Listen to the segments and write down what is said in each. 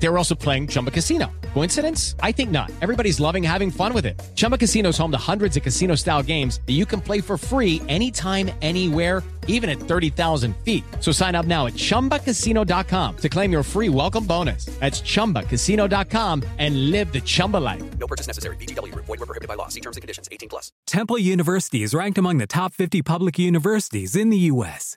They were also playing Chumba Casino. Coincidence? I think not. Everybody's loving having fun with it. Chumba Casino is home to hundreds of casino style games that you can play for free anytime, anywhere, even at 30,000 feet. So sign up now at chumbacasino.com to claim your free welcome bonus. That's chumbacasino.com and live the Chumba life. No purchase necessary. VGW Group. Void were prohibited by law. See terms and conditions. 18 plus. Temple University is ranked among the top 50 public universities in the U.S.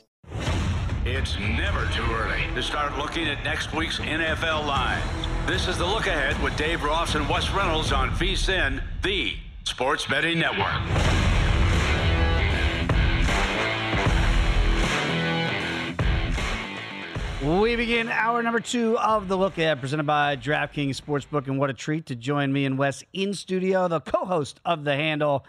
It's never too early to start looking at next week's NFL lines. This is the look ahead with Dave Ross and Wes Reynolds on VSIN, the Sports Betting Network. We begin hour number two of the look ahead, presented by DraftKings Sportsbook, and what a treat to join me and Wes in studio, the co-host of the handle,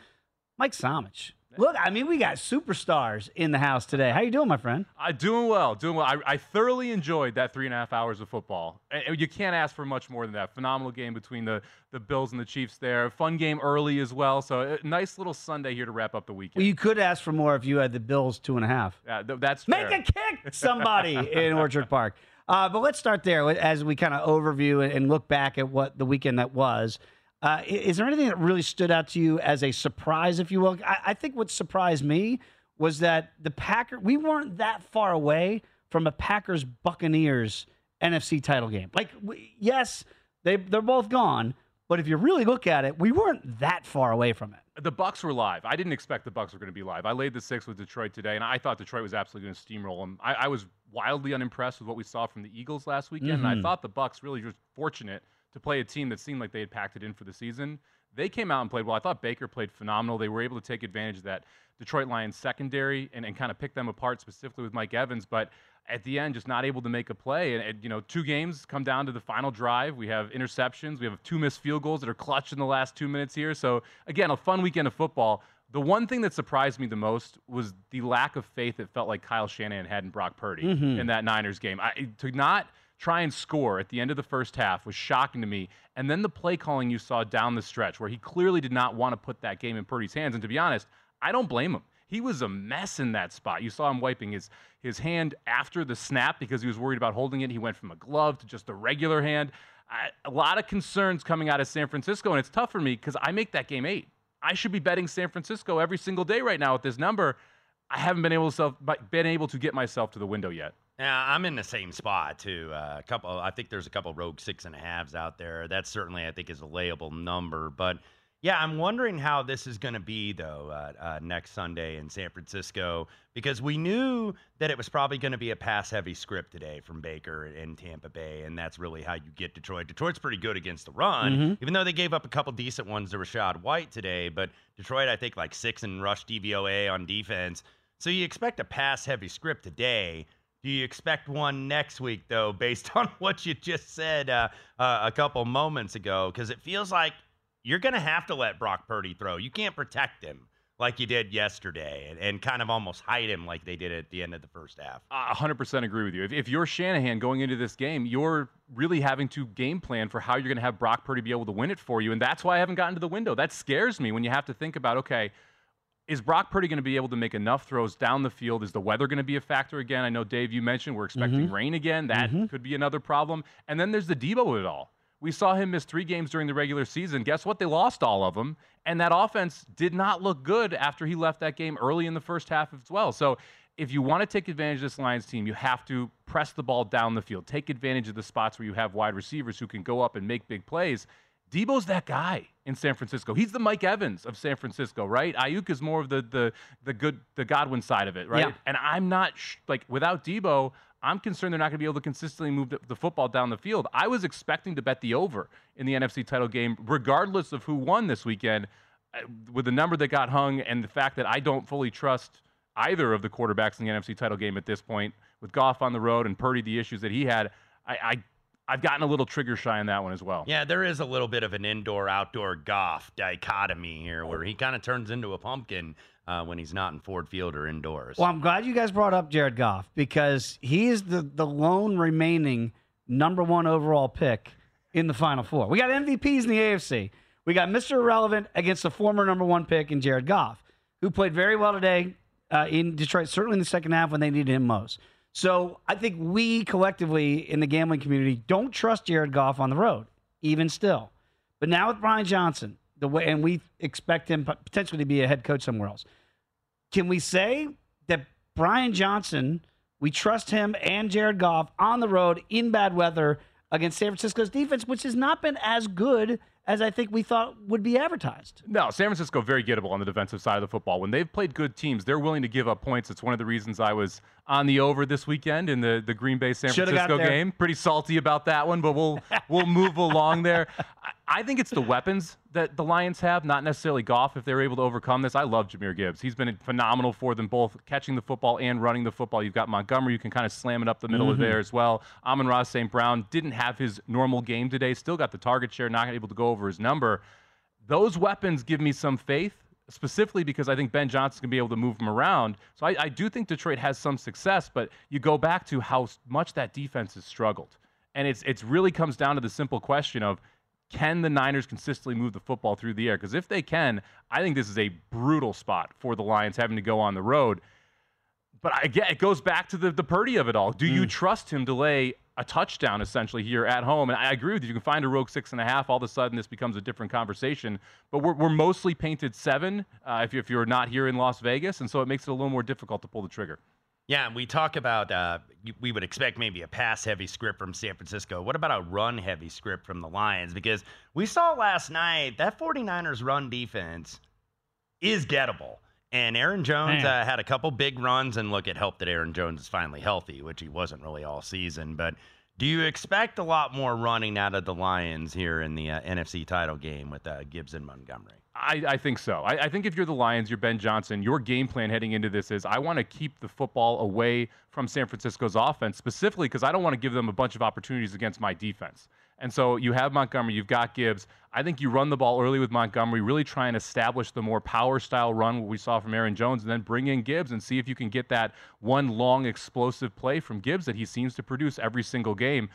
Mike Somich. Look, I mean, we got superstars in the house today. How you doing, my friend? Uh, doing well, doing well. I, I thoroughly enjoyed that three and a half hours of football. And You can't ask for much more than that. Phenomenal game between the, the Bills and the Chiefs there. Fun game early as well. So a nice little Sunday here to wrap up the weekend. Well, you could ask for more if you had the Bills two and a half. yeah, th- that's Make fair. a kick, somebody in Orchard Park. Uh, but let's start there as we kind of overview and look back at what the weekend that was. Uh, is there anything that really stood out to you as a surprise, if you will? I, I think what surprised me was that the Packer we weren't that far away from a Packers Buccaneers NFC title game. Like, we, yes, they they're both gone, but if you really look at it, we weren't that far away from it. The Bucks were live. I didn't expect the Bucks were going to be live. I laid the six with Detroit today, and I thought Detroit was absolutely going to steamroll them. I, I was wildly unimpressed with what we saw from the Eagles last weekend, and I Mhm. thought the Bucks really were fortunate to play a team that seemed like they had packed it in for the season. They came out and played well. I thought Baker played phenomenal. They were able to take advantage of that Detroit Lions secondary and, and kind of pick them apart, specifically with Mike Evans. But at the end, just not able to make a play. And, and, you know, two games come down to the final drive. We have interceptions. We have two missed field goals that are clutched in the last two minutes here. So again, a fun weekend of football. The one thing that surprised me the most was the lack of faith it felt like Kyle Shanahan had in Brock Purdy Mhm. in that Niners game. I, to not try and score at the end of the first half was shocking to me. And then the play calling you saw down the stretch, where he clearly did not want to put that game in Purdy's hands. And to be honest, I don't blame him. He was a mess in that spot. You saw him wiping his his hand after the snap because he was worried about holding it. He went from a glove to just a regular hand. I, a lot of concerns coming out of San Francisco, and it's tough for me because I make that game eight. I should be betting San Francisco every single day right now with this number. I haven't been able to self, been able to get myself to the window yet. Yeah, I'm in the same spot too. Uh, a couple, I think there's a couple rogue six and a halves out there. That certainly, I think, is a layable number. But yeah, I'm wondering how this is going to be though uh, uh, next Sunday in San Francisco because we knew that it was probably going to be a pass-heavy script today from Baker in Tampa Bay, and that's really how you get Detroit. Detroit's pretty good against the run, Mhm. even though they gave up a couple decent ones to Rachaad White today. But Detroit, I think, like six in rush DVOA on defense. So you expect a pass-heavy script today. Do you expect one next week, though, based on what you just said uh, uh, a couple moments ago? Because it feels like you're going to have to let Brock Purdy throw. You can't protect him like you did yesterday and, and kind of almost hide him like they did at the end of the first half. I 100% agree with you. If, if you're Shanahan going into this game, you're really having to game plan for how you're going to have Brock Purdy be able to win it for you. And that's why I haven't gotten to the window. That scares me when you have to think about, okay, is Brock Purdy going to be able to make enough throws down the field? Is the weather going to be a factor again? I know, Dave, you mentioned we're expecting Mhm. rain again. That Mhm. could be another problem. And then there's the Deebo of it all. We saw him miss three games during the regular season. Guess what? They lost all of them. And that offense did not look good after he left that game early in the first half as well. So if you want to take advantage of this Lions team, you have to press the ball down the field, take advantage of the spots where you have wide receivers who can go up and make big plays. Deebo's that guy in San Francisco. He's the Mike Evans of San Francisco, right? Aiyuk is more of the the the good the Godwin side of it, right? Yeah. And I'm not sh- like without Deebo, I'm concerned they're not going to be able to consistently move the, the football down the field. I was expecting to bet the over in the NFC title game, regardless of who won this weekend. Uh, With the number that got hung and the fact that I don't fully trust either of the quarterbacks in the NFC title game at this point, with Goff on the road and Purdy the issues that he had, I, I I've gotten a little trigger shy on that one as well. Yeah, there is a little bit of an indoor outdoor Goff dichotomy here where he kind of turns into a pumpkin uh, when he's not in Ford Field or indoors. Well, I'm glad you guys brought up Jared Goff because he is the, the lone remaining number one overall pick in the Final Four. We got MVPs in the AFC. We got Mr. Irrelevant against the former number one pick in Jared Goff, who played very well today uh, in Detroit, certainly in the second half when they needed him most. So I think we collectively in the gambling community don't trust Jared Goff on the road, even still. But now with Brian Johnson, the way, and we expect him potentially to be a head coach somewhere else. Can we say that Brian Johnson, we trust him and Jared Goff on the road in bad weather against San Francisco's defense, which has not been as good as I think we thought would be advertised? No, San Francisco very gettable on the defensive side of the football. When they've played good teams, they're willing to give up points. It's one of the reasons I was on the over this weekend in the, the Green Bay San Francisco game. Pretty salty about that one, but we'll we'll move along there. I, I think it's the weapons that the Lions have, not necessarily Goff. If they're able to overcome this, I love Jahmyr Gibbs. He's been phenomenal for them, both catching the football and running the football. You've got Montgomery, you can kind of slam it up the middle of there as well. Amon-Ra St. Brown didn't have his normal game today, still got the target share, not able to go over his number those weapons give me some faith, specifically because I think Ben Johnson's going to be able to move them around. So I, I do think Detroit has some success, but you go back to how much that defense has struggled. And it's it's really comes down to the simple question of can the Niners consistently move the football through the air? Because if they can, I think this is a brutal spot for the Lions having to go on the road. But again, it goes back to the, the Purdy of it all. Do you mm. trust him to lay a touchdown essentially here at home? And I agree with you. You can find a rogue six and a half. All of a sudden, this becomes a different conversation. But we're, we're mostly painted seven uh, if, you, you're not here in Las Vegas. And so it makes it a little more difficult to pull the trigger. Yeah, and we talk about uh, we would expect maybe a pass heavy script from San Francisco. What about a run heavy script from the Lions? Because we saw last night that 49ers run defense is gettable. And Aaron Jones uh, had a couple big runs, and look, it helped that Aaron Jones is finally healthy, which he wasn't really all season. But do you expect a lot more running out of the Lions here in the uh, NFC title game with uh, Gibbs and Montgomery? I, I think so. I, I think if you're the Lions, you're Ben Johnson, your game plan heading into this is I want to keep the football away from San Francisco's offense, specifically because I don't want to give them a bunch of opportunities against my defense. And so you have Montgomery, you've got Gibbs. I think you run the ball early with Montgomery, really try and establish the more power style run what we saw from Aaron Jones, and then bring in Gibbs and see if you can get that one long explosive play from Gibbs that he seems to produce every single game.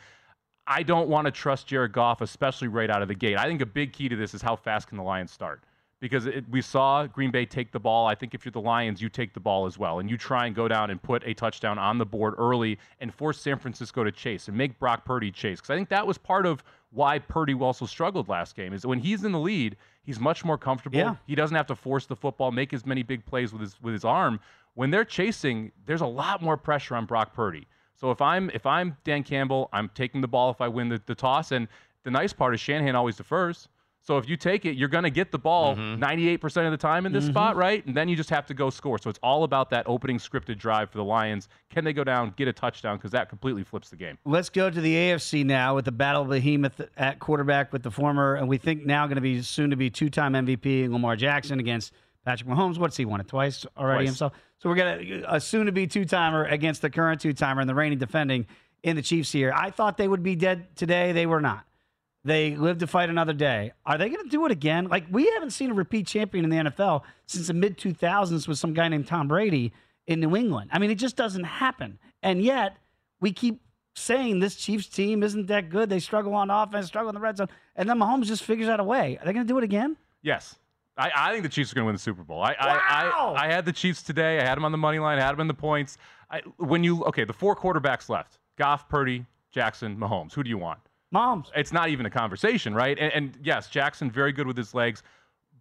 I don't want to trust Jared Goff, especially right out of the gate. I think a big key to this is how fast can the Lions start. Because it, we saw Green Bay take the ball. I think if you're the Lions, you take the ball as well. And you try and go down and put a touchdown on the board early and force San Francisco to chase and make Brock Purdy chase. Because I think that was part of why Purdy also struggled last game, is when he's in the lead, he's much more comfortable. Yeah. He doesn't have to force the football, make as many big plays with his with his arm. When they're chasing, there's a lot more pressure on Brock Purdy. So if I'm if I'm Dan Campbell, I'm taking the ball if I win the, the toss. And the nice part is Shanahan always defers. So if you take it, you're going to get the ball mm-hmm. 98% of the time in this mm-hmm. spot, right? And then you just have to go score. So it's all about that opening scripted drive for the Lions. Can they go down, get a touchdown? Because that completely flips the game. Let's go to the AFC now with the battle of behemoth at quarterback with the former, and we think now going to be soon to be two-time MVP Lamar Jackson against Patrick Mahomes. What's he won it twice already Twice. himself? So we're gonna a soon-to-be two-timer against the current two-timer and the reigning defending in the Chiefs here. I thought they would be dead today. They were not. They live to fight another day. Are they going to do it again? Like we haven't seen a repeat champion in the NFL since the mid 2000s with some guy named Tom Brady in New England. I mean, it just doesn't happen. And yet we keep saying this Chiefs team isn't that good. They struggle on offense, struggle in the red zone, and then Mahomes just figures out a way. Are they going to do it again? Yes. I, I think the Chiefs are going to win the Super Bowl. I, Wow. I, I, I had the Chiefs today. I had them on the money line. I had them in the points. I, when you okay, the four quarterbacks left: Goff, Purdy, Jackson, Mahomes. Who do you want? Mahomes. It's not even a conversation, right? And, and yes, Jackson very good with his legs,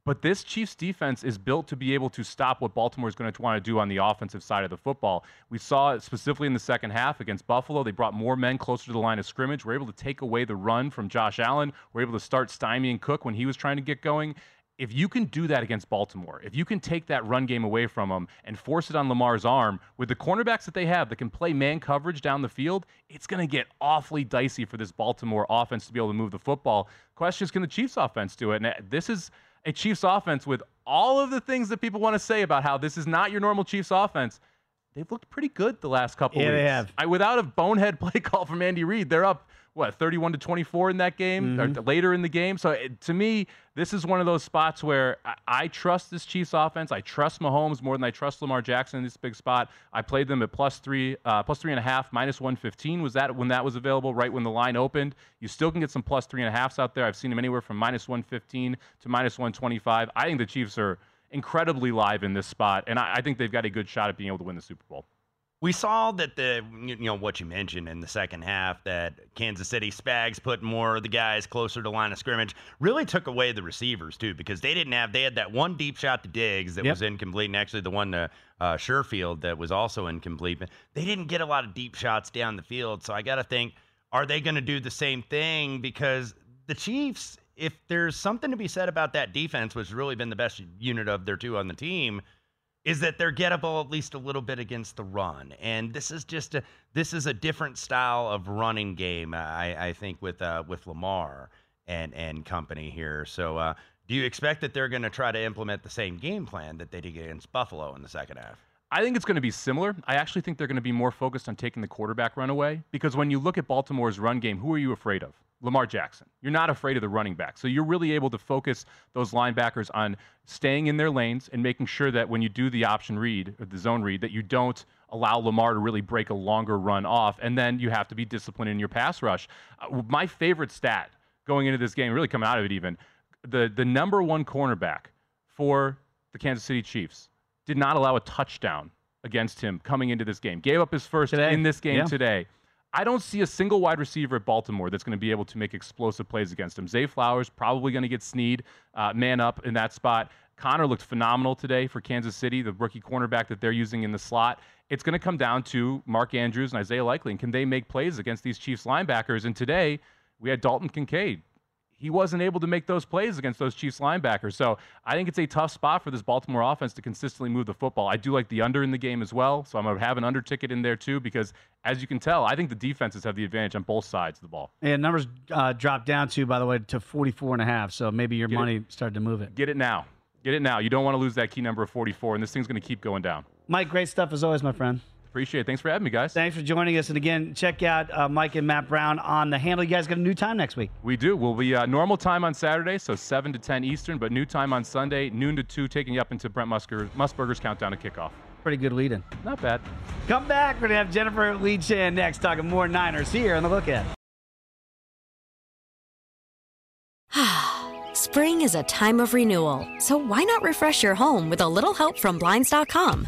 But this Chiefs defense is built to be able to stop what Baltimore is going to want to do on the offensive side of the football. We saw it specifically in the second half against Buffalo. They brought more men closer to the line of scrimmage. We're able to take away the run from Josh Allen. We're able to start stymieing Cook when he was trying to get going if you can do that against Baltimore, if you can take that run game away from them and force it on Lamar's arm with the cornerbacks that they have that can play man coverage down the field, it's going to get awfully dicey for this Baltimore offense to be able to move the football. Question is, can the Chiefs offense do it? And this is a Chiefs offense with all of the things that people want to say about how this is not your normal Chiefs offense. They've looked pretty good the last couple yeah, weeks. They have. I, without a bonehead play call from Andy Reid, they're up what 31 to 24 in that game mm-hmm. or later in the game. So it, to me, this is one of those spots where I, I, trust this Chiefs offense. I trust Mahomes more than I trust Lamar Jackson in this big spot. I played them at plus three, uh, plus three and a half, minus 115 was that when that was available, right when the line opened. You still can get some plus three and a halfs out there. I've seen them anywhere from minus 115 to minus 125. I think the Chiefs are incredibly live in this spot, and I, I think they've got a good shot at being able to win the Super Bowl. We saw that the you know what you mentioned in the second half that Kansas City Spags put more of the guys closer to line of scrimmage really took away the receivers too because they didn't have they had that one deep shot to Diggs that Yep. was incomplete and actually the one to uh, Sherfield that was also incomplete but they didn't get a lot of deep shots down the field so I got to think are they going to do the same thing because the Chiefs if there's something to be said about that defense which has really been the best unit of their two on the team is that they're gettable at least a little bit against the run. And this is just a this is a different style of running game, I, I think, with uh, with Lamar and and company here. So uh, do you expect that they're going to try to implement the same game plan that they did against Buffalo in the second half? I think it's going to be similar. I actually think they're going to be more focused on taking the quarterback run away because when you look at Baltimore's run game, who are you afraid of? Lamar Jackson. You're not afraid of the running back. So you're really able to focus those linebackers on staying in their lanes and making sure that when you do the option read or the zone read that you don't allow Lamar to really break a longer run off and then you have to be disciplined in your pass rush. Uh, my favorite stat going into this game, really coming out of it even, the the number 1 cornerback for the Kansas City Chiefs did not allow a touchdown against him coming into this game. Gave up his first Today. in this game Yeah. today. I don't see a single wide receiver at Baltimore that's going to be able to make explosive plays against him. Zay Flowers probably going to get Sneed uh, man up in that spot. Conner looked phenomenal today for Kansas City, the rookie cornerback that they're using in the slot. It's going to come down to Mark Andrews and Isaiah Likely. And can they make plays against these Chiefs linebackers? And today we had Dalton Kincaid. He wasn't able to make those plays against those Chiefs linebackers. So I think it's a tough spot for this Baltimore offense to consistently move the football. I do like the under in the game as well. So I'm going to have an under ticket in there too because, as you can tell, I think the defenses have the advantage on both sides of the ball. And numbers uh, dropped down to, by the way, to 44 and a half. So maybe your Get it. money started to move it. Get it now. Get it now. You don't want to lose that key number of 44, and this thing's going to keep going down. Mike, great stuff as always, my friend. Appreciate it. Thanks for having me, guys. Thanks for joining us. And again, check out uh, Mike and Matt Brown on the handle. You guys got a new time next week. We do. We'll be uh, normal time on Saturday, so 7 to 10 Eastern, but new time on Sunday, noon to 2, taking you up into Brent Musker, Musburger's countdown to kickoff. Pretty good lead in. Not bad. Come back. We're going to have Jennifer Lee Chan next talking more Niners here on the Look Ahead. Spring is a time of renewal, so why not refresh your home with a little help from Blinds.com?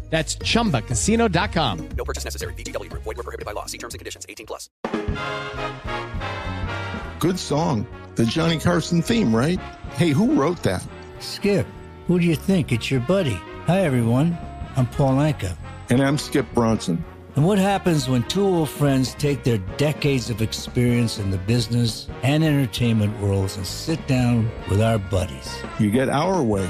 That's chumbacasino.com. No purchase necessary. VGW Group. Void were prohibited by law. See terms and conditions. 18 plus. Good song. The Johnny Carson theme, right? Hey, who wrote that? Skip, who do you think? It's your buddy. Hi, everyone. I'm Paul Anka. And I'm Skip Bronson. And what happens when two old friends take their decades of experience in the business and entertainment worlds and sit down with our buddies? You get Our Way,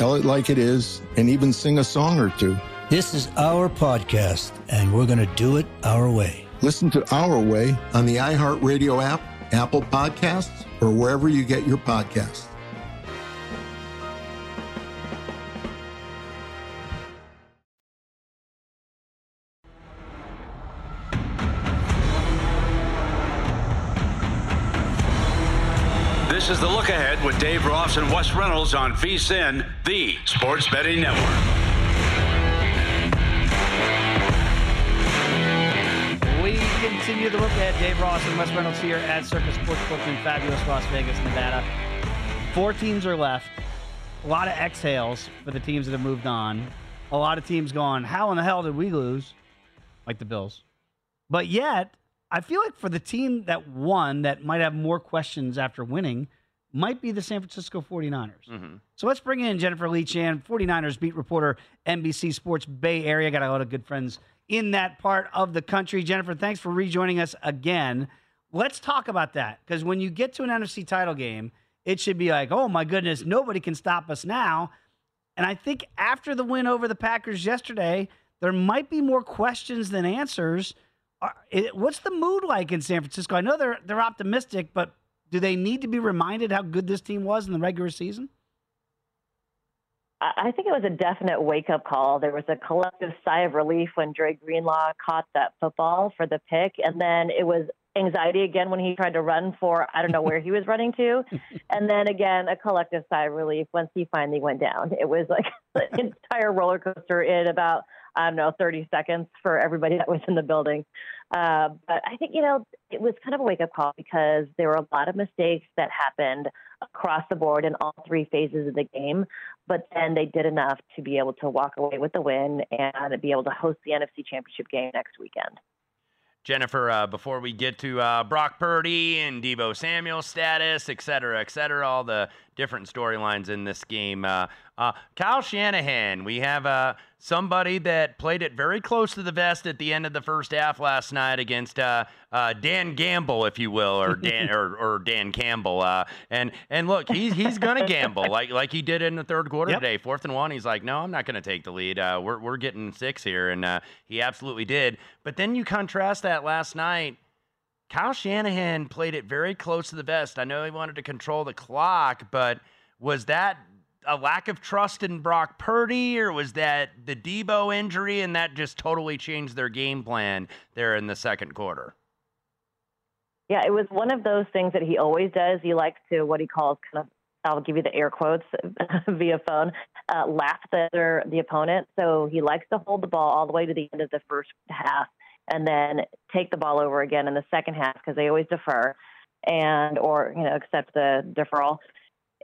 tell it like it is, and even sing a song or two. This is our podcast, and we're going to do it our way. Listen to Our Way on the iHeartRadio app, Apple Podcasts, or wherever you get your podcasts. This is the look ahead with Dave Ross and Wes Reynolds on VSIN, the Sports Betting Network. We continue the look ahead. Dave Ross and Wes Reynolds here at Circus Sportsbook in fabulous Las Vegas, Nevada. Four teams are left. A lot of exhales for the teams that have moved on. A lot of teams going, how in the hell did we lose? Like the Bills. But yet, I feel like for the team that won, that might have more questions after winning, might be the San Francisco 49ers. Mm-hmm. So let's bring in Jennifer Lee Chan, 49ers beat reporter, NBC Sports Bay Area. Got a lot of good friends in that part of the country. Jennifer, thanks for rejoining us again. Let's talk about that because when you get to an NFC title game, it should be like, oh my goodness, nobody can stop us now. And I think after the win over the Packers yesterday, there might be more questions than answers. What's the mood like in San Francisco? I know they're they're optimistic, but do they need to be reminded how good this team was in the regular season? I think it was a definite wake up call. There was a collective sigh of relief when Dre Greenlaw caught that football for the pick, and then it was anxiety again when he tried to run for I don't know where he was running to, and then again a collective sigh of relief once he finally went down. It was like an entire roller coaster in about I don't know 30 seconds for everybody that was in the building. Uh, but I think you know it was kind of a wake up call because there were a lot of mistakes that happened across the board in all three phases of the game. But then they did enough to be able to walk away with the win and be able to host the NFC Championship game next weekend. Jennifer, uh, before we get to uh, Brock Purdy and Deebo Samuel status, et cetera, et cetera, all the different storylines in this game, uh, uh, Kyle Shanahan, we have uh, somebody that played it very close to the vest at the end of the first half last night against uh, uh, Dan Gamble, if you will, or Dan or, or Dan Campbell. Uh, and and look, he's he's gonna gamble like like he did in the third quarter Yep. today. Fourth and one, he's like, no, I'm not gonna take the lead. Uh, we're we're getting six here, and uh, he absolutely did. But then you contrast that last night. Kyle Shanahan played it very close to the vest. I know he wanted to control the clock, but was that a lack of trust in Brock Purdy, or was that the Deebo injury and that just totally changed their game plan there in the second quarter? Yeah, it was one of those things that he always does. He likes to what he calls kind of I'll give you the air quotes via phone, uh, laugh their, the opponent. So he likes to hold the ball all the way to the end of the first half and then take the ball over again in the second half because they always defer and or you know accept the deferral.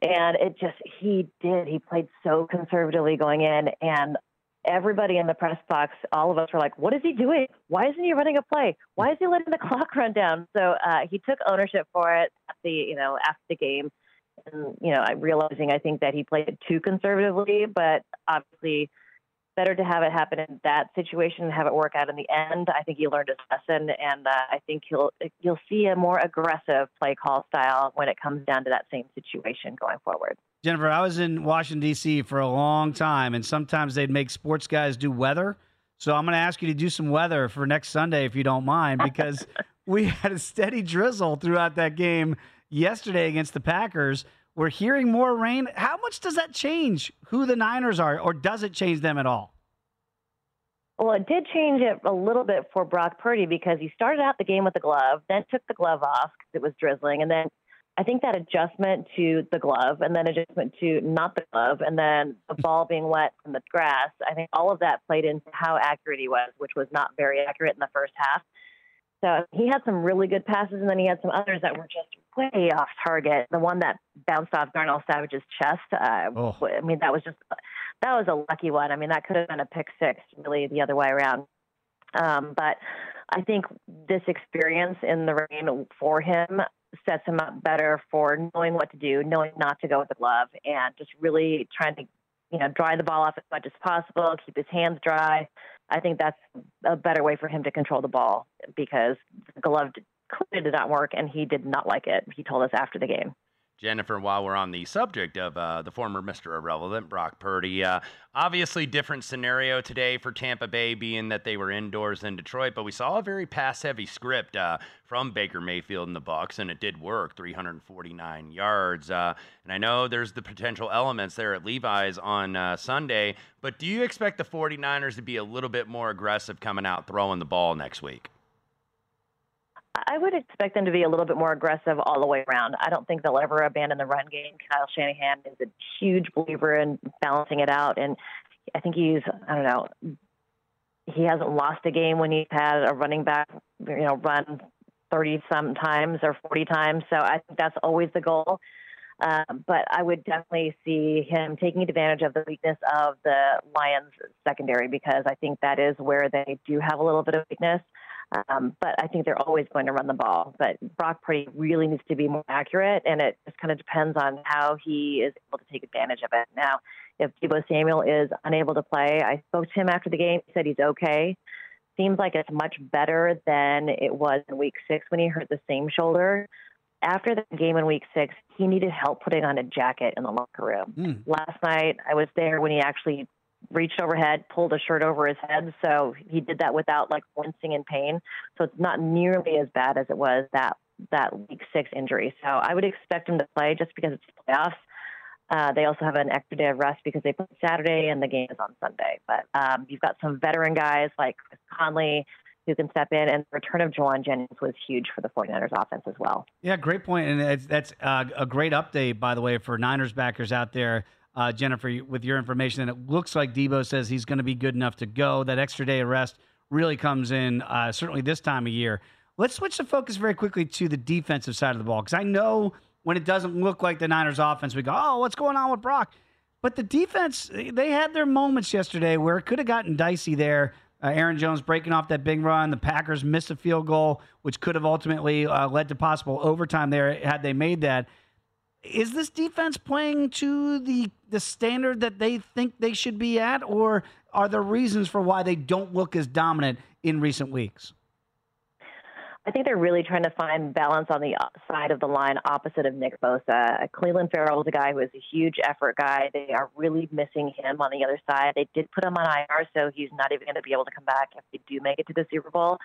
And it just he did. He played so conservatively going in, and everybody in the press box, all of us were like, "What is he doing? Why isn't he running a play? Why is he letting the clock run down?" So uh, he took ownership for it at the you know after the game, and you know I realizing I think that he played too conservatively, but obviously better to have it happen in that situation and have it work out in the end. I think he learned his lesson, and uh, I think he'll you'll see a more aggressive play call style when it comes down to that same situation going forward. Jennifer, I was in Washington, D.C. for a long time, and sometimes they'd make sports guys do weather. So I'm going to ask you to do some weather for next Sunday, if you don't mind, because we had a steady drizzle throughout that game yesterday against the Packers. We're hearing more rain. How much does that change who the Niners are, or does it change them at all? Well, it did change it a little bit for Brock Purdy because he started out the game with a glove, then took the glove off because it was drizzling, and then I think that adjustment to the glove and then adjustment to not the glove and then the ball being wet from the grass, I think all of that played into how accurate he was, which was not very accurate in the first half. So he had some really good passes, and then he had some others that were just way off target. The one that bounced off Darnell Savage's chest, uh, Oh. I mean, that was just that was a lucky one. I mean, that could have been a pick six, really, the other way around. Um, but I think this experience in the rain for him sets him up better for knowing what to do, knowing not to go with the glove, and just really trying to, you know, dry the ball off as much as possible, keep his hands dry. I think that's a better way for him to control the ball because the glove clearly did not work, and he did not like it. He told us after the game. Jennifer, while we're on the subject of uh, the former Mr. Irrelevant, Brock Purdy, uh, obviously different scenario today for Tampa Bay, being that they were indoors in Detroit, but we saw a very pass-heavy script uh, from Baker Mayfield and the Bucks, and it did work, 349 yards. Uh, and I know there's the potential elements there at Levi's on uh, Sunday, but do you expect the 49ers to be a little bit more aggressive coming out throwing the ball next week? I would expect them to be a little bit more aggressive all the way around. I don't think they'll ever abandon the run game. Kyle Shanahan is a huge believer in balancing it out, and I think he's I don't know he hasn't lost a game when he's had a running back you know run thirty some times or forty times. So I think that's always the goal. Um, but I would definitely see him taking advantage of the weakness of the Lions secondary because I think that is where they do have a little bit of weakness. Um, but I think they're always going to run the ball. But Brock Purdy really needs to be more accurate, and it just kind of depends on how he is able to take advantage of it. Now, if Deebo Samuel is unable to play, I spoke to him after the game. He said he's okay. Seems like it's much better than it was in week six when he hurt the same shoulder. After the game in week six, he needed help putting on a jacket in the locker room. Last night, I was there when he actually reached overhead, pulled a shirt over his head. So he did that without like wincing in pain. So it's not nearly as bad as it was that that week six injury. So I would expect him to play just because it's playoffs. Uh, they also have an extra day of rest because they play Saturday and the game is on Sunday. But um, you've got some veteran guys like Chris Conley who can step in, and the return of Jauan Jennings was huge for the 49ers offense as well. Yeah, great point, and that's, uh, a great update, by the way, for Niners backers out there. Uh, Jennifer, with your information, and it looks like Deebo says he's going to be good enough to go. That extra day of rest really comes in, uh, certainly this time of year. Let's switch the focus very quickly to the defensive side of the ball because I know when it doesn't look like the Niners offense, we go, oh, what's going on with Brock? But the defense, they had their moments yesterday where it could have gotten dicey there. Uh, Aaron Jones breaking off that big run. The Packers missed a field goal, which could have ultimately uh, led to possible overtime there had they made that. Is this defense playing to the the standard that they think they should be at, or are there reasons for why they don't look as dominant in recent weeks? I think they're really trying to find balance on the uh, side of the line opposite of Nick Bosa. Clelin Ferrell is a guy who is a huge effort guy. They are really missing him on the other side. They did put him on IR, so he's not even going to be able to come back if they do make it to the Super Bowl.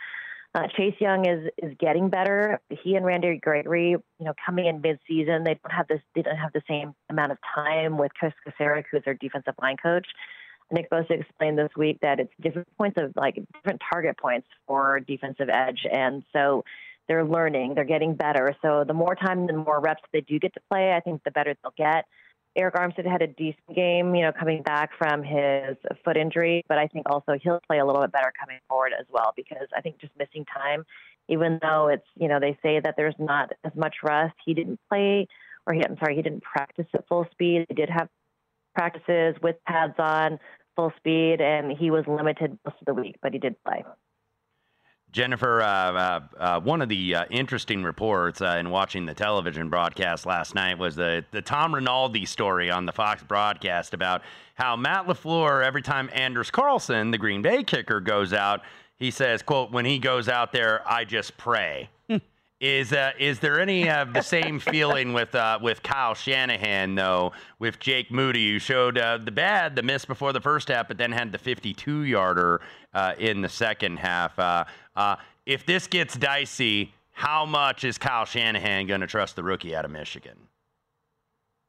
Uh, Chase Young is is getting better. He and Randy Gregory, you know, coming in mid-season, they don't have this. They don't have the same amount of time with Kris Kocurek, who is their defensive line coach. Nick Bosa explained this week that it's different points of like different target points for defensive edge, and so they're learning, they're getting better. So the more time and more reps they do get to play, I think the better they'll get. Arik Armstead had a decent game, you know, coming back from his foot injury, but I think also he'll play a little bit better coming forward as well because I think just missing time, even though it's you know they say that there's not as much rust, he didn't play, or he I'm sorry, he didn't practice at full speed. He did have practices with pads on, full speed, and he was limited most of the week, but he did play. Jennifer, uh, uh, uh, one of the uh, interesting reports uh, in watching the television broadcast last night was the, the Tom Rinaldi story on the Fox broadcast about how Matt LaFleur, every time Anders Carlson, the Green Bay kicker, goes out, he says, quote, when he goes out there, I just pray. Is uh, is there any of the same feeling with uh, with Kyle Shanahan though? With Jake Moody, who showed uh, the bad, the miss before the first half, but then had the 52 yarder uh, in the second half. Uh, uh, if this gets dicey, how much is Kyle Shanahan going to trust the rookie out of Michigan?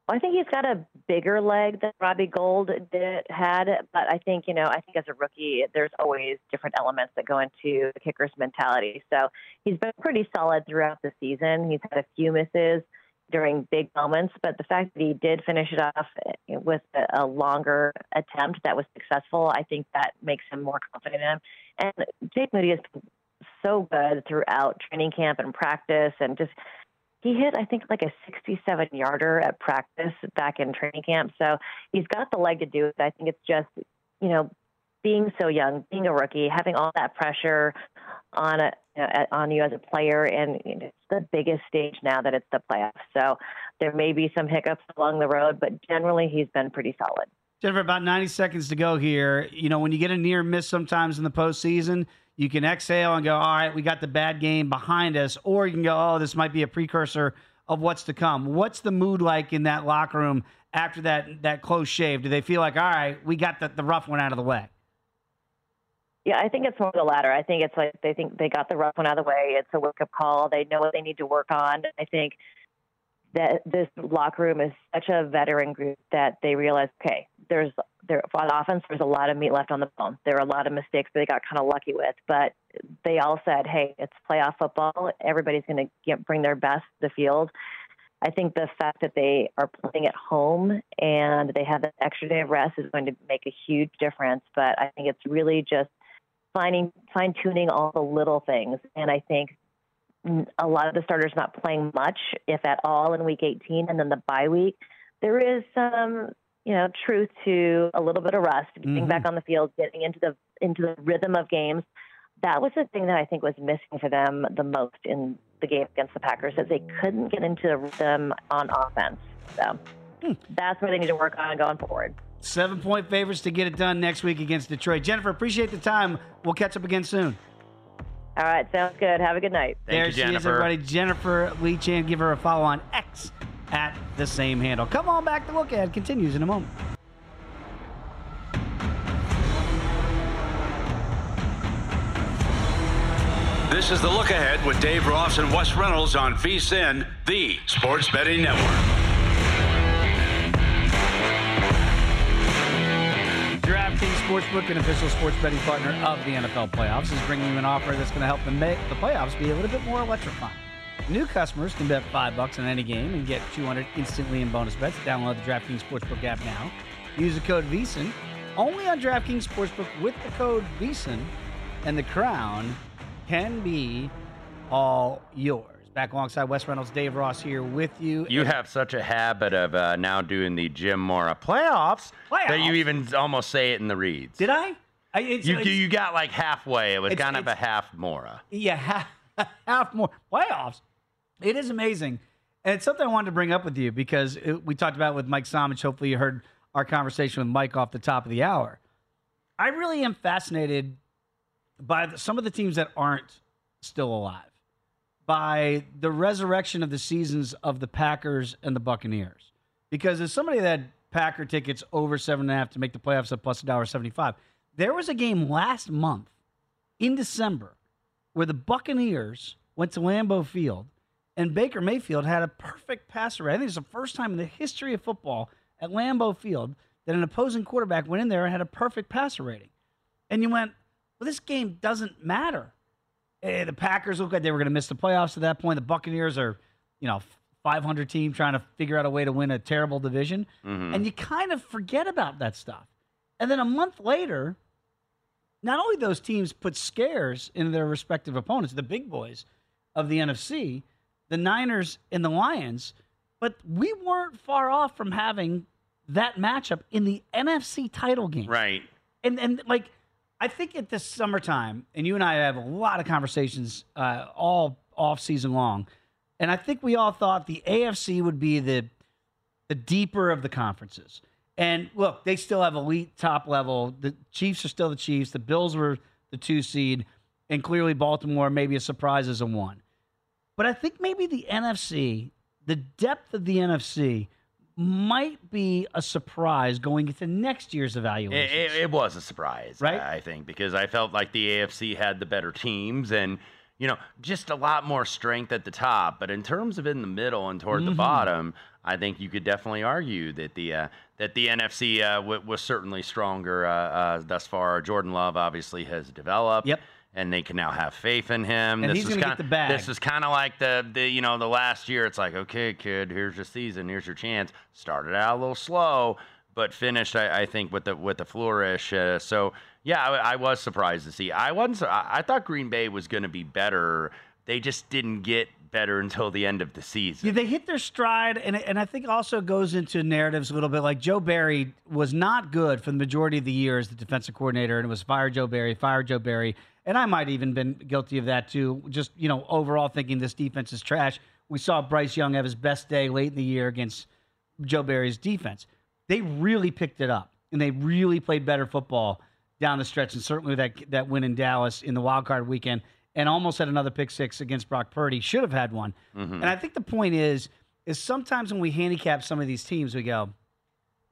I think he's got a bigger leg than Robbie Gould did, had, but I think you know, I think as a rookie, there's always different elements that go into the kicker's mentality. So he's been pretty solid throughout the season. He's had a few misses. during big moments, but the fact that he did finish it off with a, longer attempt that was successful, I think that makes him more confident in him. And Jake Moody is so good throughout training camp and practice, and just he hit I think like a 67 yarder at practice back in training camp. So he's got the leg to do it. I think it's just you know being so young, being a rookie, having all that pressure on a on you as a player, and it's the biggest stage now that it's the playoffs. So there may be some hiccups along the road, but generally he's been pretty solid. Jennifer, about 90 seconds to go here. You know, when you get a near miss sometimes in the postseason, you can exhale and go, all right, we got the bad game behind us, or you can go, oh, this might be a precursor of what's to come. What's the mood like in that locker room after that that close shave? Do they feel like, all right, we got the, the rough one out of the way? Yeah, I think it's more the latter. I think it's like they think they got the rough one out of the way. It's a wake up call. They know what they need to work on. I think that this locker room is such a veteran group that they realize, okay, there's there on offense, there's a lot of meat left on the bone. There are a lot of mistakes they got kind of lucky with, but they all said, hey, it's playoff football. Everybody's going to bring their best to the field. I think the fact that they are playing at home and they have an extra day of rest is going to make a huge difference. But I think it's really just finding fine tuning all the little things. And I think a lot of the starters not playing much, if at all, in week 18, and then the bye week. There is some, you know, truth to a little bit of rust, getting Mm-hmm. back on the field, getting into the into the rhythm of games. That was the thing that I think was missing for them the most in the game against the Packers, that they couldn't get into the rhythm on offense. So Hmm. that's where they need to work on going forward. Seven point favorites to get it done next week against Detroit. Jennifer, appreciate the time. We'll catch up again soon. All right, sounds good. Have a good night. there she is, everybody. Jennifer Lee Chan. Give her a follow on X at the same handle. Come on back The look ahead. Continues in a moment. This is the look ahead with Dave Ross and Wes Reynolds on VSIN, the Sports Betting Network. Sportsbook, an official sports betting partner of the NFL playoffs, is bringing you an offer that's going to help them make the playoffs be a little bit more electrifying. New customers can bet five bucks on any game and get 200 instantly in bonus bets. Download the DraftKings Sportsbook app now. Use the code VSIN only on DraftKings Sportsbook with the code VSIN, and the crown can be all yours. Back alongside Wes Reynolds, Dave Ross here with you. You have such a habit of uh, now doing the Jim Mora playoffs, that you even almost say it in the reads. Did I? I it's, You, it's- you got like halfway. It was kind of a half Mora. Yeah, half, half more playoffs. It is amazing, and it's something I wanted to bring up with you because it, we talked about it with Mike Somich. Hopefully, you heard our conversation with Mike off the top of the hour. I really am fascinated by the, some of the teams that aren't still alive, by the resurrection of the seasons of the Packers and the Buccaneers. Because as somebody that had Packer tickets over seven and a half to make the playoffs at plus a dollar seventy-five, there was a game last month in December where the Buccaneers went to Lambeau Field and Baker Mayfield had a perfect passer. I think it's the first time in the history of football at Lambeau Field that an opposing quarterback went in there and had a perfect passer rating. And you went, well, this game doesn't matter. Eh, the Packers look like they were going to miss the playoffs at that point. The Buccaneers are, you know, 500 team trying to figure out a way to win a terrible division. Mhm. And you kind of forget about that stuff. And then a month later, not only those teams put scares in their respective opponents, the big boys of the NFC, the Niners and the Lions, but we weren't far off from having that matchup in the NFC title game. Right. And and like I think at this summertime, and you and I have a lot of conversations uh, all off season long, and I think we all thought the AFC would be the the deeper of the conferences. And look, they still have elite top level. The Chiefs are still the Chiefs. The Bills were the two seed, and clearly Baltimore maybe a surprise as a one. But I think maybe the NFC, the depth of the NFC, might be a surprise going into next year's evaluation. it, it was a surprise, Right? I think, because I felt like the AFC had the better teams, and you know, just a lot more strength at the top. But in terms of in the middle and toward the Mhm. bottom, I think you could definitely argue that the uh, that the NFC uh, w- was certainly stronger uh, uh, thus far. Jordan Love obviously has developed. Yep. And they can now have faith in him. And this he's is gonna get kind the bag. This is kind of like the, the you know the last year. It's like okay, kid, here's your season, here's your chance. Started out a little slow, but finished I, I think with the with the flourish. Uh, so yeah, I, I was surprised to see. I wasn't. I, I thought Green Bay was going to be better. They just didn't get better until the end of the season. Yeah, they hit their stride, and and I think also goes into narratives a little bit. Like Joe Barry was not good for the majority of the year as the defensive coordinator, and it was fire Joe Barry, fire Joe Barry, and I might even been guilty of that too. Just you know, overall thinking this defense is trash. We saw Bryce Young have his best day late in the year against Joe Barry's defense. They really picked it up, and they really played better football down the stretch, and certainly that that win in Dallas in the wild card weekend, and almost had another pick six against Brock Purdy. Should have had one. Mhm. And I think the point is, is sometimes when we handicap some of these teams, we go,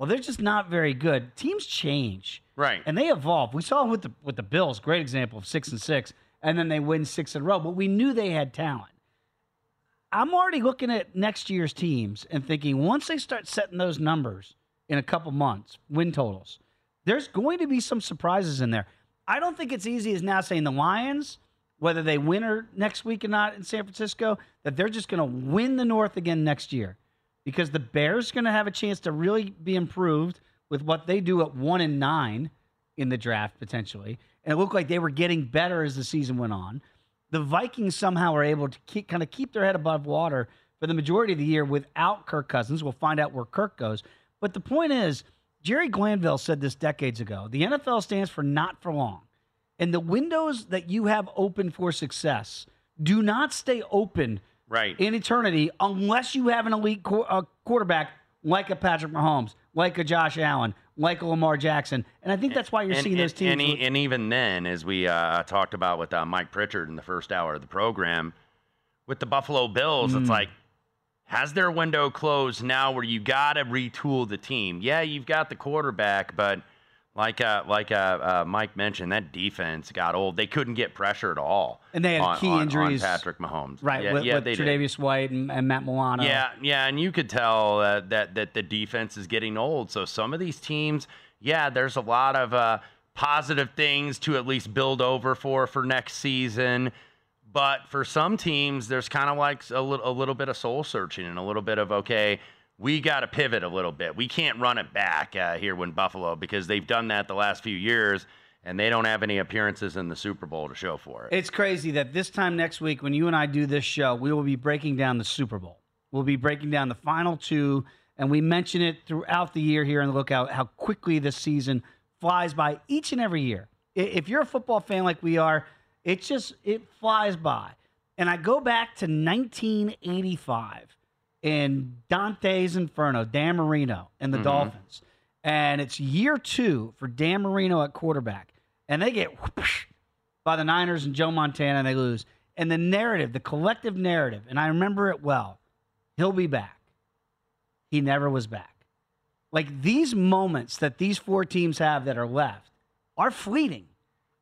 well, they're just not very good. Teams change, Right. and they evolve. We saw with the with the Bills, great example of six and six, and then they win six in a row. But we knew they had talent. I'm already looking at next year's teams and thinking once they start setting those numbers in a couple months, win totals, there's going to be some surprises in there. I don't think it's easy as now saying the Lions, whether they win or next week or not in San Francisco, that they're just going to win the North again next year because the Bears going to have a chance to really be improved with what they do at one and nine in the draft potentially, and it looked like they were getting better as the season went on. The Vikings somehow are able to keep, kind of keep their head above water for the majority of the year without Kirk Cousins. We'll find out where Kirk goes. But the point is, Jerry Glanville said this decades ago. The NFL stands for not for long. And the windows that you have open for success do not stay open Right. in eternity unless you have an elite qu- uh, quarterback like a Patrick Mahomes, like a Josh Allen, like a Lamar Jackson. And I think that's why you're and, seeing and- those teams. And, and even then, as we uh, talked about with uh, Mike Pritchard in the first hour of the program, with the Buffalo Bills, it's Mm. like, has their window closed now where you got to retool the team? Yeah, you've got the quarterback, but like uh, like uh, uh, Mike mentioned, that defense got old. They couldn't get pressure at all. And they had on, key on- on injuries. Patrick Mahomes. right, Yeah, with, yeah, with they did. Tre'Davious White and, and Matt Milano. Yeah, yeah, and you could tell uh, that that the defense is getting old. So some of these teams, yeah, there's a lot of uh, positive things to at least build over for for next season. But for some teams, there's kind of like a little a little bit of soul searching and a little bit of okay, we got to pivot a little bit. We can't run it back uh, here when Buffalo because they've done that the last few years. And they don't have any appearances in the Super Bowl to show for it. It's crazy that this time next week, when you and I do this show, we will be breaking down the Super Bowl. We'll be breaking down the final two, and we mention it throughout the year here in the Look Ahead how quickly this season flies by each and every year. If you're a football fan like we are, it just it flies by. And I go back to 1985 in Dante's Inferno, Dan Marino and the Mhm. Dolphins. And it's year two for Dan Marino at quarterback. And they get whoosh by the Niners and Joe Montana and they lose. And the narrative, the collective narrative, and I remember it well, he'll be back. He never was back. Like these moments that these four teams have that are left are fleeting.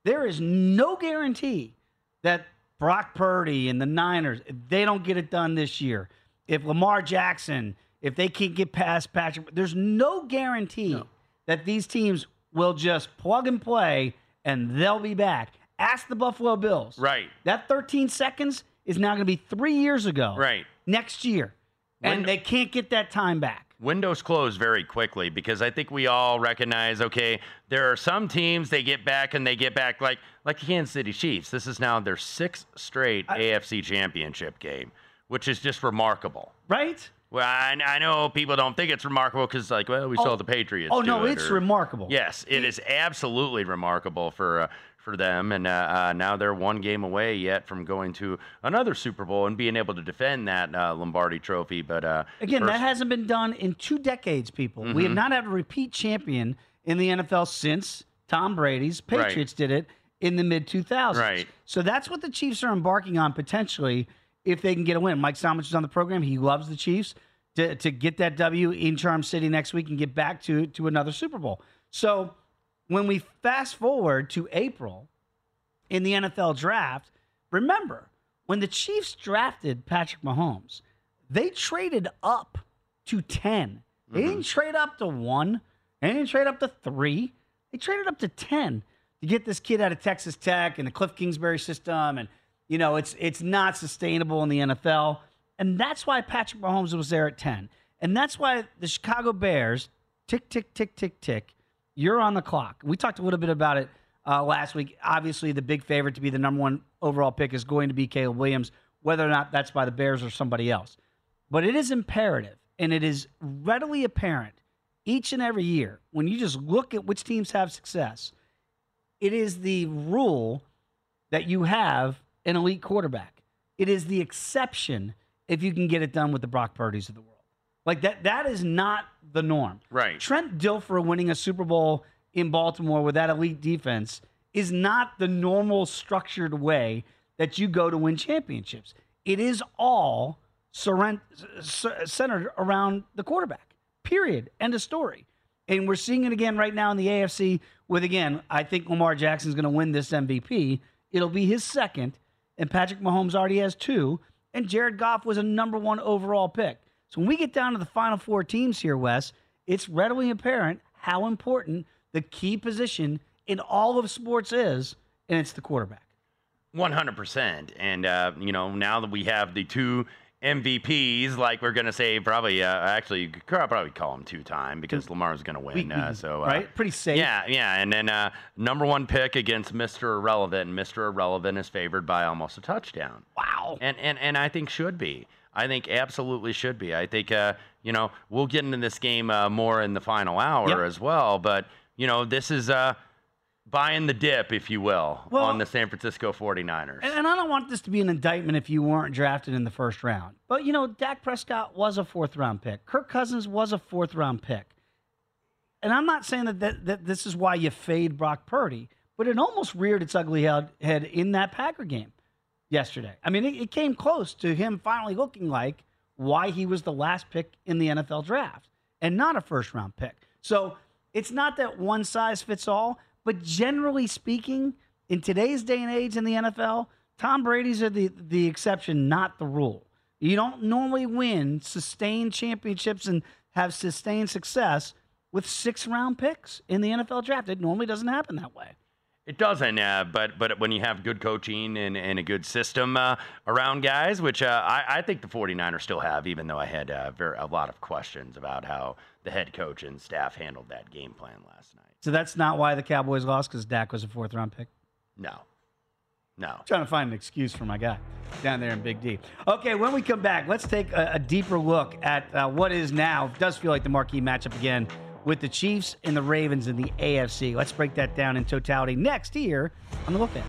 There is no guarantee that Brock Purdy and the Niners, they don't get it done this year, if Lamar Jackson, if they can't get past Patrick, there's no guarantee that these teams will just plug and play and they'll be back. Ask the Buffalo Bills. Right. That 13 seconds is now going to be three years ago. Right. Next year. And they can't get that time back. windows close very quickly because I think we all recognize okay there are some teams they get back and they get back like like the Kansas City Chiefs this is now their sixth straight AFC championship game which is just remarkable right well I, I know people don't think it's remarkable because like well we Oh. saw the Patriots Oh, no, it, it's or- remarkable. yes it is absolutely remarkable for uh, for them and uh, uh, now they're one game away yet from going to another Super Bowl and being able to defend that uh, Lombardi trophy but uh, Again, first- that hasn't been done in two decades, people. We have Mhm. not had a repeat champion in the NFL since Tom Brady's Right. Patriots did it in the mid 2000s. Right. So that's what the Chiefs are embarking on potentially if they can get a win. Mike Somich is on the program. He loves the Chiefs to, to get that W in Charm City next week and get back to, to another Super Bowl. So when we fast forward to April in the NFL draft, remember, when the Chiefs drafted Patrick Mahomes, they traded up to 10. They didn't mm-hmm. trade up to one. They didn't trade up to three. They traded up to 10 to get this kid out of Texas Tech and the Cliff Kingsbury system. And, you know, it's it's not sustainable in the NFL. And that's why Patrick Mahomes was there at 10. And that's why the Chicago Bears, tick, tick, tick, tick, tick, you're on the clock. We talked a little bit about it uh, last week. Obviously, the big favorite to be the number one overall pick is going to be Caleb Williams, whether or not that's by the Bears or somebody else. But it is imperative and it is readily apparent each and every year when you just look at which teams have success, it is the rule that you have an elite quarterback. It is the exception if you can get it done with the Brock Purdy's of the world. Like that that is not the norm. Right. Trent Dilfer winning a Super Bowl in Baltimore with that elite defense is not the normal structured way that you go to win championships. It is all surrend- centered around the quarterback. Period. End of story. And we're seeing it again right now in the AFC with again, I think Lamar Jackson's going to win this MVP. It'll be his second, and Patrick Mahomes already has two, and Jared Goff was a number one overall pick. So when we get down to the final four teams here, Wes, it's readily apparent how important the key position in all of sports is, and it's the quarterback. 100%. And, uh, you know, now that we have the two MVPs, like we're going to say, probably, uh, actually, you could probably call them two time because Lamar's going to win. Uh, so, uh, right? Pretty safe. Yeah, yeah. And then uh, number one pick against Mr. Irrelevant. And Mr. Irrelevant is favored by almost a touchdown. Wow. And, and, and I think should be. I think absolutely should be. I think, uh, you know, we'll get into this game uh, more in the final hour Yep. as well. But, you know, this is uh, buying the dip, if you will, Well- on the San Francisco 49ers. And, and I don't want this to be an indictment if you weren't drafted in the first round. But, you know, Dak Prescott was a fourth round pick. Kirk Cousins was a fourth round pick. And I'm not saying that, that, that this is why you fade Brock Purdy, but it almost reared its ugly head, head in that Packer game yesterday. I mean, it, it came close to him finally looking like why he was the last pick in the NFL draft and not a first round pick. So it's not that one size fits all, but generally speaking, in today's day and age in the NFL, Tom Brady's are the, the exception, not the rule. You don't normally win sustained championships and have sustained success with six round picks in the NFL draft. It normally doesn't happen that way. It doesn't, uh, but but when you have good coaching and, and a good system uh, around guys, which uh, I, I think the 49ers still have, even though I had uh, very, a lot of questions about how the head coach and staff handled that game plan last night. So that's not why the Cowboys lost because Dak was a fourth round pick. No. No. Trying to find an excuse for my guy down there in Big D. Okay, when we come back, let's take a, a deeper look at uh, what is now, does feel like the marquee matchup again with the Chiefs and the Ravens in the AFC. Let's break that down in totality next here on the Look Ahead.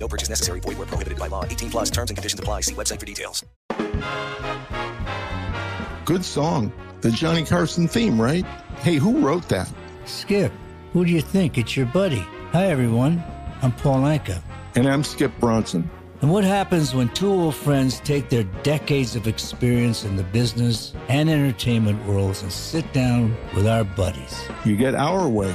No purchase necessary. Void where prohibited by law. 18 plus terms and conditions apply. See website for details. Good song. The Johnny Carson theme, right? Hey, who wrote that? Skip, who do you think? It's your buddy. Hi, everyone. I'm Paul Anka. And I'm Skip Bronson. And what happens when two old friends take their decades of experience in the business and entertainment worlds and sit down with our buddies? You get Our Way,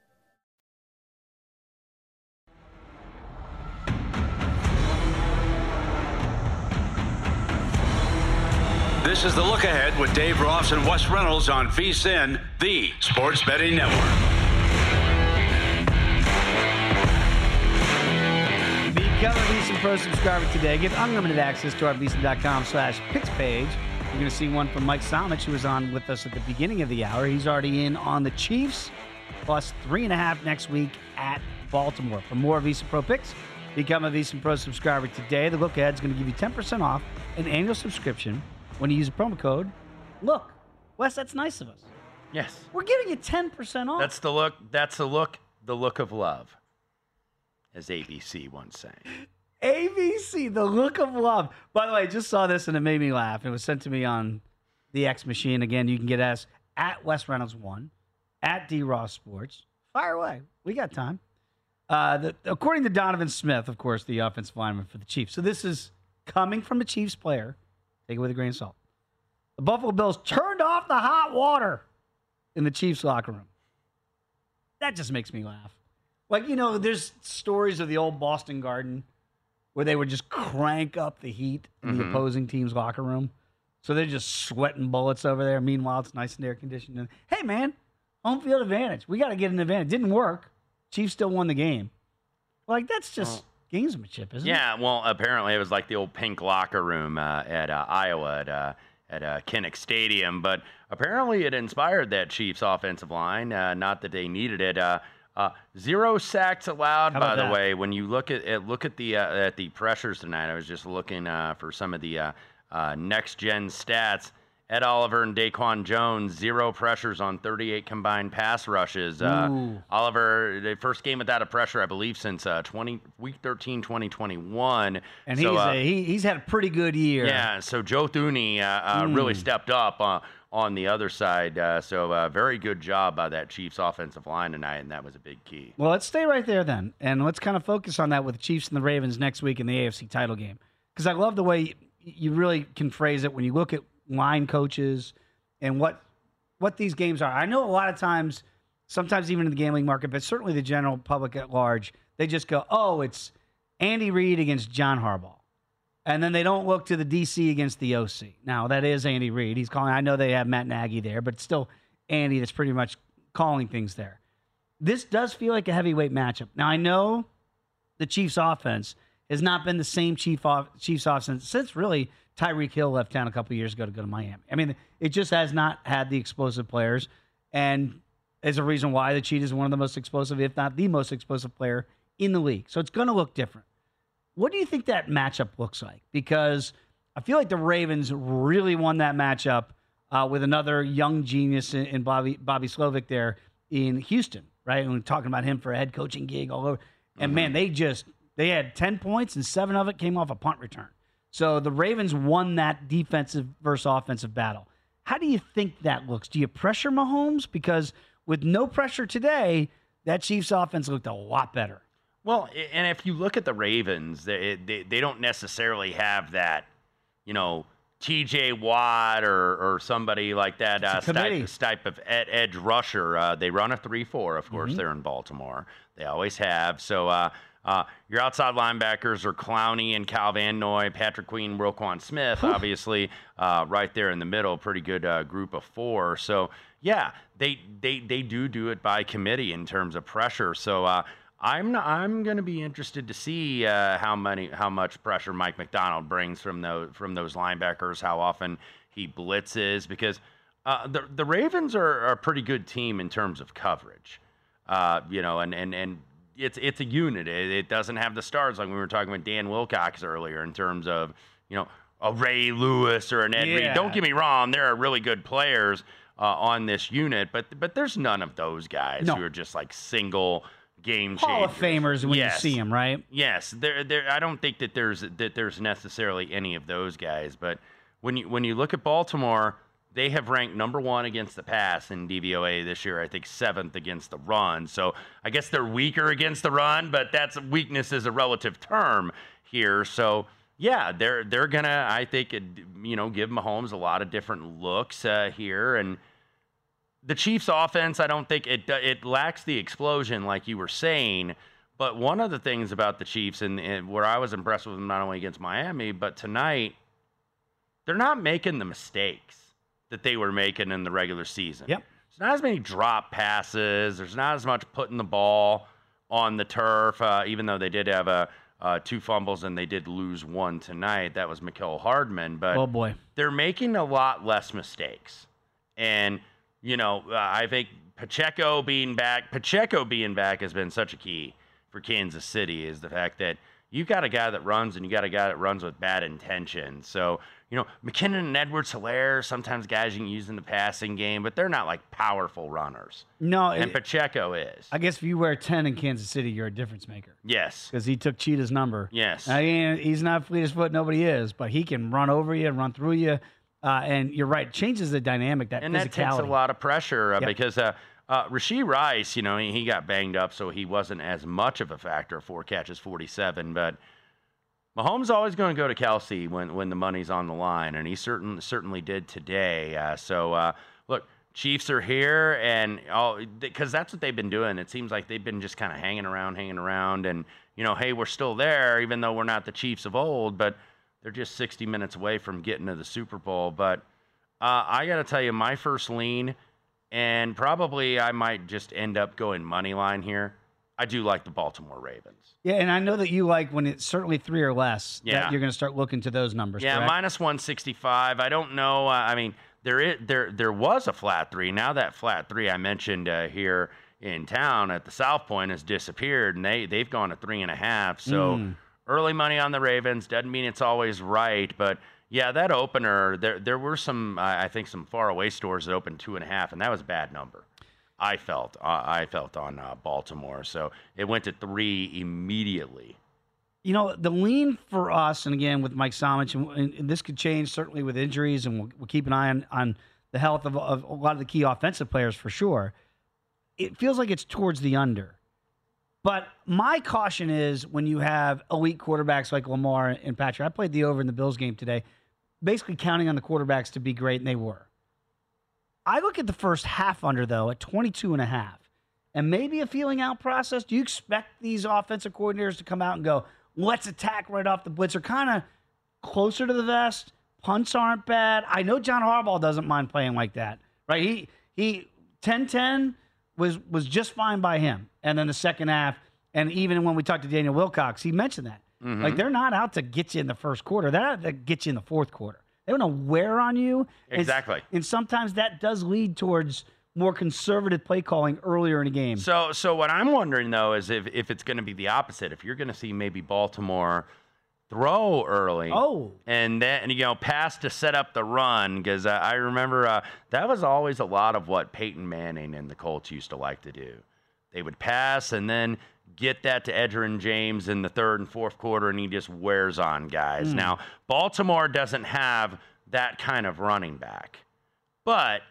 This is the look ahead with Dave Ross and Wes Reynolds on VSIN, the Sports Betting Network. Become a VSIN Pro subscriber today. Get unlimited access to our VSIN.com slash picks page. You're going to see one from Mike Somich, who was on with us at the beginning of the hour. He's already in on the Chiefs, plus three and a half next week at Baltimore. For more VSIN Pro picks, become a VSIN Pro subscriber today. The look ahead is going to give you 10% off an annual subscription when you use a promo code. Look, Wes, that's nice of us. Yes. We're giving you 10% off. That's the look. That's the look. The look of love, as ABC once sang. ABC, the look of love. By the way, I just saw this and it made me laugh. It was sent to me on the X machine. Again, you can get us at Wes Reynolds one, at D Ross Sports. Fire away. We got time. Uh, the, according to Donovan Smith, of course, the offensive lineman for the Chiefs. So this is coming from a Chiefs player. Take it with a grain of salt. The Buffalo Bills turned off the hot water in the Chiefs locker room. That just makes me laugh. Like, you know, there's stories of the old Boston Garden where they would just crank up the heat in the Mhm. opposing team's locker room. So they're just sweating bullets over there. Meanwhile, it's nice and air conditioned. And, hey, man, home field advantage. We got to get an advantage. Didn't work. Chiefs still won the game. Like, that's just gamesmanship, isn't it? Yeah, well, apparently it was like the old pink locker room uh, at uh, Iowa at, uh, at uh, Kinnick Stadium, but apparently it inspired that Chiefs offensive line. Uh, not that they needed it. Uh, uh, zero sacks allowed, by the that? way. When you look at, at look at the uh, at the pressures tonight, I was just looking uh, for some of the uh, uh, next gen stats. Ed Oliver and Daquan Jones, zero pressures on 38 combined pass rushes. Uh, Oliver, the first game without a pressure, I believe, since uh, 20 week 13, 2021. And So, he's, uh, a, he, he's had a pretty good year. yeah, so Joe Thuney uh, uh, really Mm. stepped up uh, on the other side. Uh, so uh, very good job by that Chiefs offensive line tonight, and that was a big key. Well, let's stay right there then, and let's kind of focus on that with the Chiefs and the Ravens next week in the AFC title game. Because I love the way you really can phrase it when you look at line coaches and what what these games are. I know a lot of times, sometimes even in the gambling market, but certainly the general public at large, they just go, "Oh, it's Andy Reid against John Harbaugh," and then they don't look to the DC against the OC. Now that is Andy Reid. He's calling. I know they have Matt Nagy there, but still Andy that's pretty much calling things there this does feel like a heavyweight matchup. Now I know the Chiefs' offense has not been the same Chief off, Chiefs' offense since really Tyreek Hill left town a couple years ago to go to Miami. I mean, it just has not had the explosive players, and is a reason why the Chiefs is one of the most explosive, if not the most explosive player in the league. So it's going to look different. What do you think that matchup looks like? Because I feel like the Ravens really won that matchup uh, with another young genius in, in Bobby Bobby Slowik there in Houston, right? And we're talking about him for a head coaching gig all over. And man, they just they had ten points and seven of it came off a punt return. So the Ravens won that defensive versus offensive battle. How do you think that looks? Do you pressure Mahomes? Because with no pressure today, that Chiefs offense looked a lot better. Well, and if you look at the Ravens, they, they, they don't necessarily have that, you know, T.J. Watt or, or somebody like that uh, It's a committee. type, type of ed, edge rusher. Uh, they run a 3-4, of course. Mhm. They're in Baltimore. They always have. So uh, uh, your outside linebackers are Clowney and Cal Van Noy, Patrick Queen, Roquan Smith, obviously uh, right there in the middle. Pretty good uh, group of four. So yeah, they they they do do it by committee in terms of pressure. So uh, I'm not, I'm going to be interested to see uh, how many how much pressure Mike Macdonald brings from those from those linebackers, how often he blitzes because uh, the the Ravens are, are a pretty good team in terms of coverage. Uh, you know, and and and it's it's a unit. It, it doesn't have the stars like we were talking about Dan Wilcox earlier in terms of you know a Ray Lewis or an Ed Reed. Don't get me wrong, there are really good players uh, on this unit, but but there's none of those guys No. who are just like single game Hall of changers. Famers when Yes. you see them, right? Yes, there, there. I don't think that there's that there's necessarily any of those guys, but when you when you look at Baltimore, they have ranked number one against the pass in DVOA this year. I think seventh against the run. So I guess they're weaker against the run, but that's weakness is a relative term here. So yeah, they're they're gonna I think you know give Mahomes a lot of different looks uh, here and the Chiefs' offense, I don't think it it lacks the explosion like you were saying. But one of the things about the Chiefs, and, and where I was impressed with them not only against Miami, but tonight, they're not making the mistakes that they were making in the regular season. Yep. There's not as many drop passes. There's not as much putting the ball on the turf, uh, even though they did have a, uh, two fumbles and they did lose one tonight. That was Mecole Hardman. But Oh boy. they're making a lot less mistakes. And, you know, uh, I think Pacheco being back, Pacheco being back has been such a key for Kansas City is the fact that you got a guy that runs and you got a guy that runs with bad intentions. So, you know, McKinnon and Edwards-Helaire, sometimes guys you can use in the passing game, but they're not like powerful runners. No, And it- Pacheco is. I guess if you wear 10 in Kansas City, you're a difference maker. Yes. Because he took Cheetah's number. Yes. I mean, he's not fleet as foot, nobody is, but he can run over you, and run through you. Uh, and you're right, changes the dynamic, that and physicality. that takes a lot of pressure uh, Yep. because uh, uh, Rashee Rice, you know, he, he got banged up, so he wasn't as much of a factor. Four catches, 47, but Mahomes always going to go to Kelsey when when the money's on the line, and he certain certainly did today. Uh, so uh, look. Chiefs are here, and because that's what they've been doing. It seems like they've been just kind of hanging around, hanging around, and you know, hey, we're still there, even though we're not the Chiefs of old, but they're just 60 minutes away from getting to the Super Bowl. But uh, I got to tell you, my first lean, and probably I might just end up going money line here. I do like the Baltimore Ravens. Yeah, and I know that you like when it's certainly three or less, Yeah. that you're going to start looking to those numbers. Yeah, minus 165. I don't know. Uh, I mean, there is there there was a flat three. Now that flat three I mentioned uh, here in town at the South Point has disappeared, and they they've gone to three and a half. So Mm. early money on the Ravens doesn't mean it's always right, but yeah, that opener there there were some I I think some far away stores that opened two and a half, and that was a bad number. I felt uh, I felt on uh, Baltimore, so it went to three immediately. You know, the lean for us, and again with Mike Somich, and, and this could change certainly with injuries, and we'll, we'll keep an eye on, on the health of, of a lot of the key offensive players for sure. It feels like it's towards the under. But my caution is when you have elite quarterbacks like Lamar and Patrick. I played the over in the Bills game today, basically counting on the quarterbacks to be great, and they were. I look at the first half under, though, at 22 and a half. And maybe a feeling out process. Do you expect these offensive coordinators to come out and go, let's attack right off the blitz? Or kind of closer to the vest. Punts aren't bad. I know John Harbaugh doesn't mind playing like that, right? He he 10-10 was was just fine by him. And then the second half, and even when we talked to Daniel Wilcox, he mentioned that. Mhm. Like they're not out to get you in the first quarter. They're out to get you in the fourth quarter. They want to wear on you. Exactly. And sometimes that does lead towards more conservative play calling earlier in a game. So, so what I'm wondering though is if, if it's going to be the opposite. If you're going to see maybe Baltimore throw early, Oh. and then you know pass to set up the run, because uh, I remember uh, that was always a lot of what Peyton Manning and the Colts used to like to do. They would pass and then get that to Edgerrin James in the third and fourth quarter, and he just wears on guys. Mm. Now, Baltimore doesn't have that kind of running back, but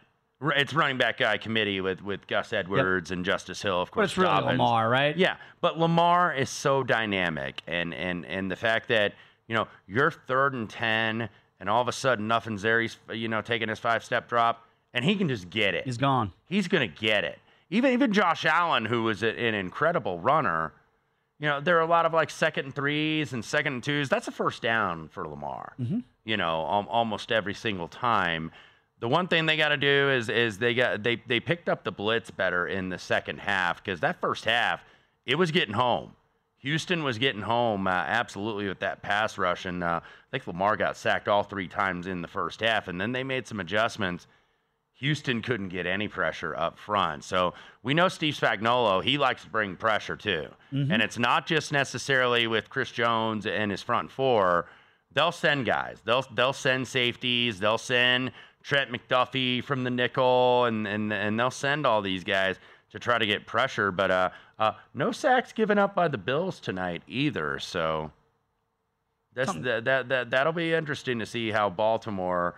it's running back guy committee with, with Gus Edwards and Justice Hill, of course. But it's really Dobbins. Lamar, right? Yeah, but Lamar is so dynamic, and and and the fact that you know you're third and ten, and all of a sudden nothing's there. He's you know taking his five step drop, and he can just get it. He's gone. He's gonna get it. Even even Josh Allen, who was an incredible runner, you know there are a lot of like second and threes and second and twos. That's a first down for Lamar. Mhm. You know, al- almost every single time. The one thing they got to do is is they got they they picked up the blitz better in the second half because that first half it was getting home. Houston was getting home uh, absolutely with that pass rush, and uh, I think Lamar got sacked all three times in the first half, and then they made some adjustments. Houston couldn't get any pressure up front. So we know Steve Spagnuolo, he likes to bring pressure too. Mm-hmm. And it's not just necessarily with Chris Jones and his front four. They'll send guys. They'll they'll send safeties. They'll send Trent McDuffie from the nickel, and and and they'll send all these guys to try to get pressure. But uh, uh no sacks given up by the Bills tonight either. So that's that that that that'll be interesting to see how Baltimore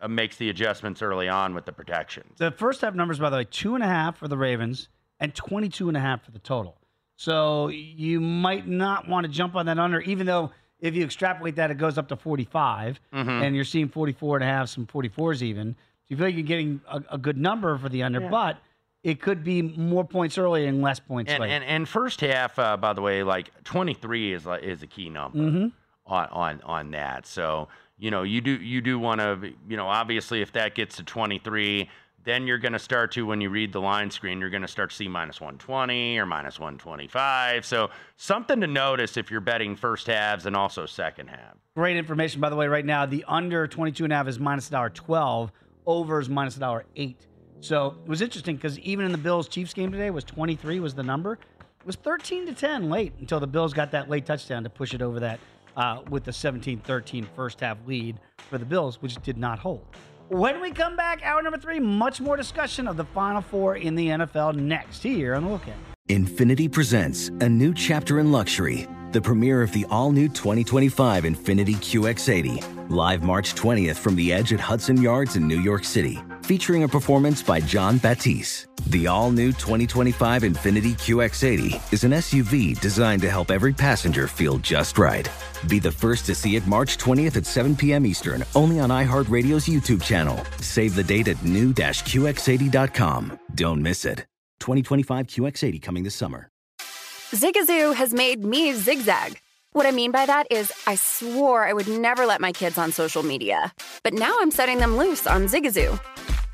uh, makes the adjustments early on with the protection. The first half numbers, by the way, two and a half for the Ravens and 22 and a half for the total. So you might not want to jump on that under, even though if you extrapolate that, it goes up to 45, Mhm. and you're seeing 44 and a half, some 44s even. So you feel like you're getting a, a good number for the under, Yeah. but it could be more points early and less points And, late. and and first half, uh, by the way, like 23 is is a key number Mhm. on on on that. So you know you do you do want to you know obviously if that gets to 23, then you're going to start to when you read the line screen, you're going to start to see minus 120 or minus 125. So something to notice if you're betting first halves and also second half. Great information, by the way, right now. The under 22 and a half is minus $1.12. Over is minus $1.08. So it was interesting because even in the Bills Chiefs game today was 23 was the number. It was 13 to 10 late until the Bills got that late touchdown to push it over that uh, with the 17-13 first half lead for the Bills, which did not hold. When we come back, hour number three, much more discussion of the Final Four in the NFL next here on the Lookout. Infiniti presents a new chapter in luxury, the premiere of the all new 2025 Infiniti QX80, live March 20th from the edge at Hudson Yards in New York City, featuring a performance by Jon Batiste. The all new 2025 Infiniti QX80 is an SUV designed to help every passenger feel just right. Be the first to see it March 20th at 7 p.m. Eastern, only on iHeartRadio's YouTube channel. Save the date at new-QX80.com. Don't miss it. 2025 QX80 coming this summer. Zigazoo has made me zigzag. What I mean by that is, I swore I would never let my kids on social media, but now I'm setting them loose on Zigazoo.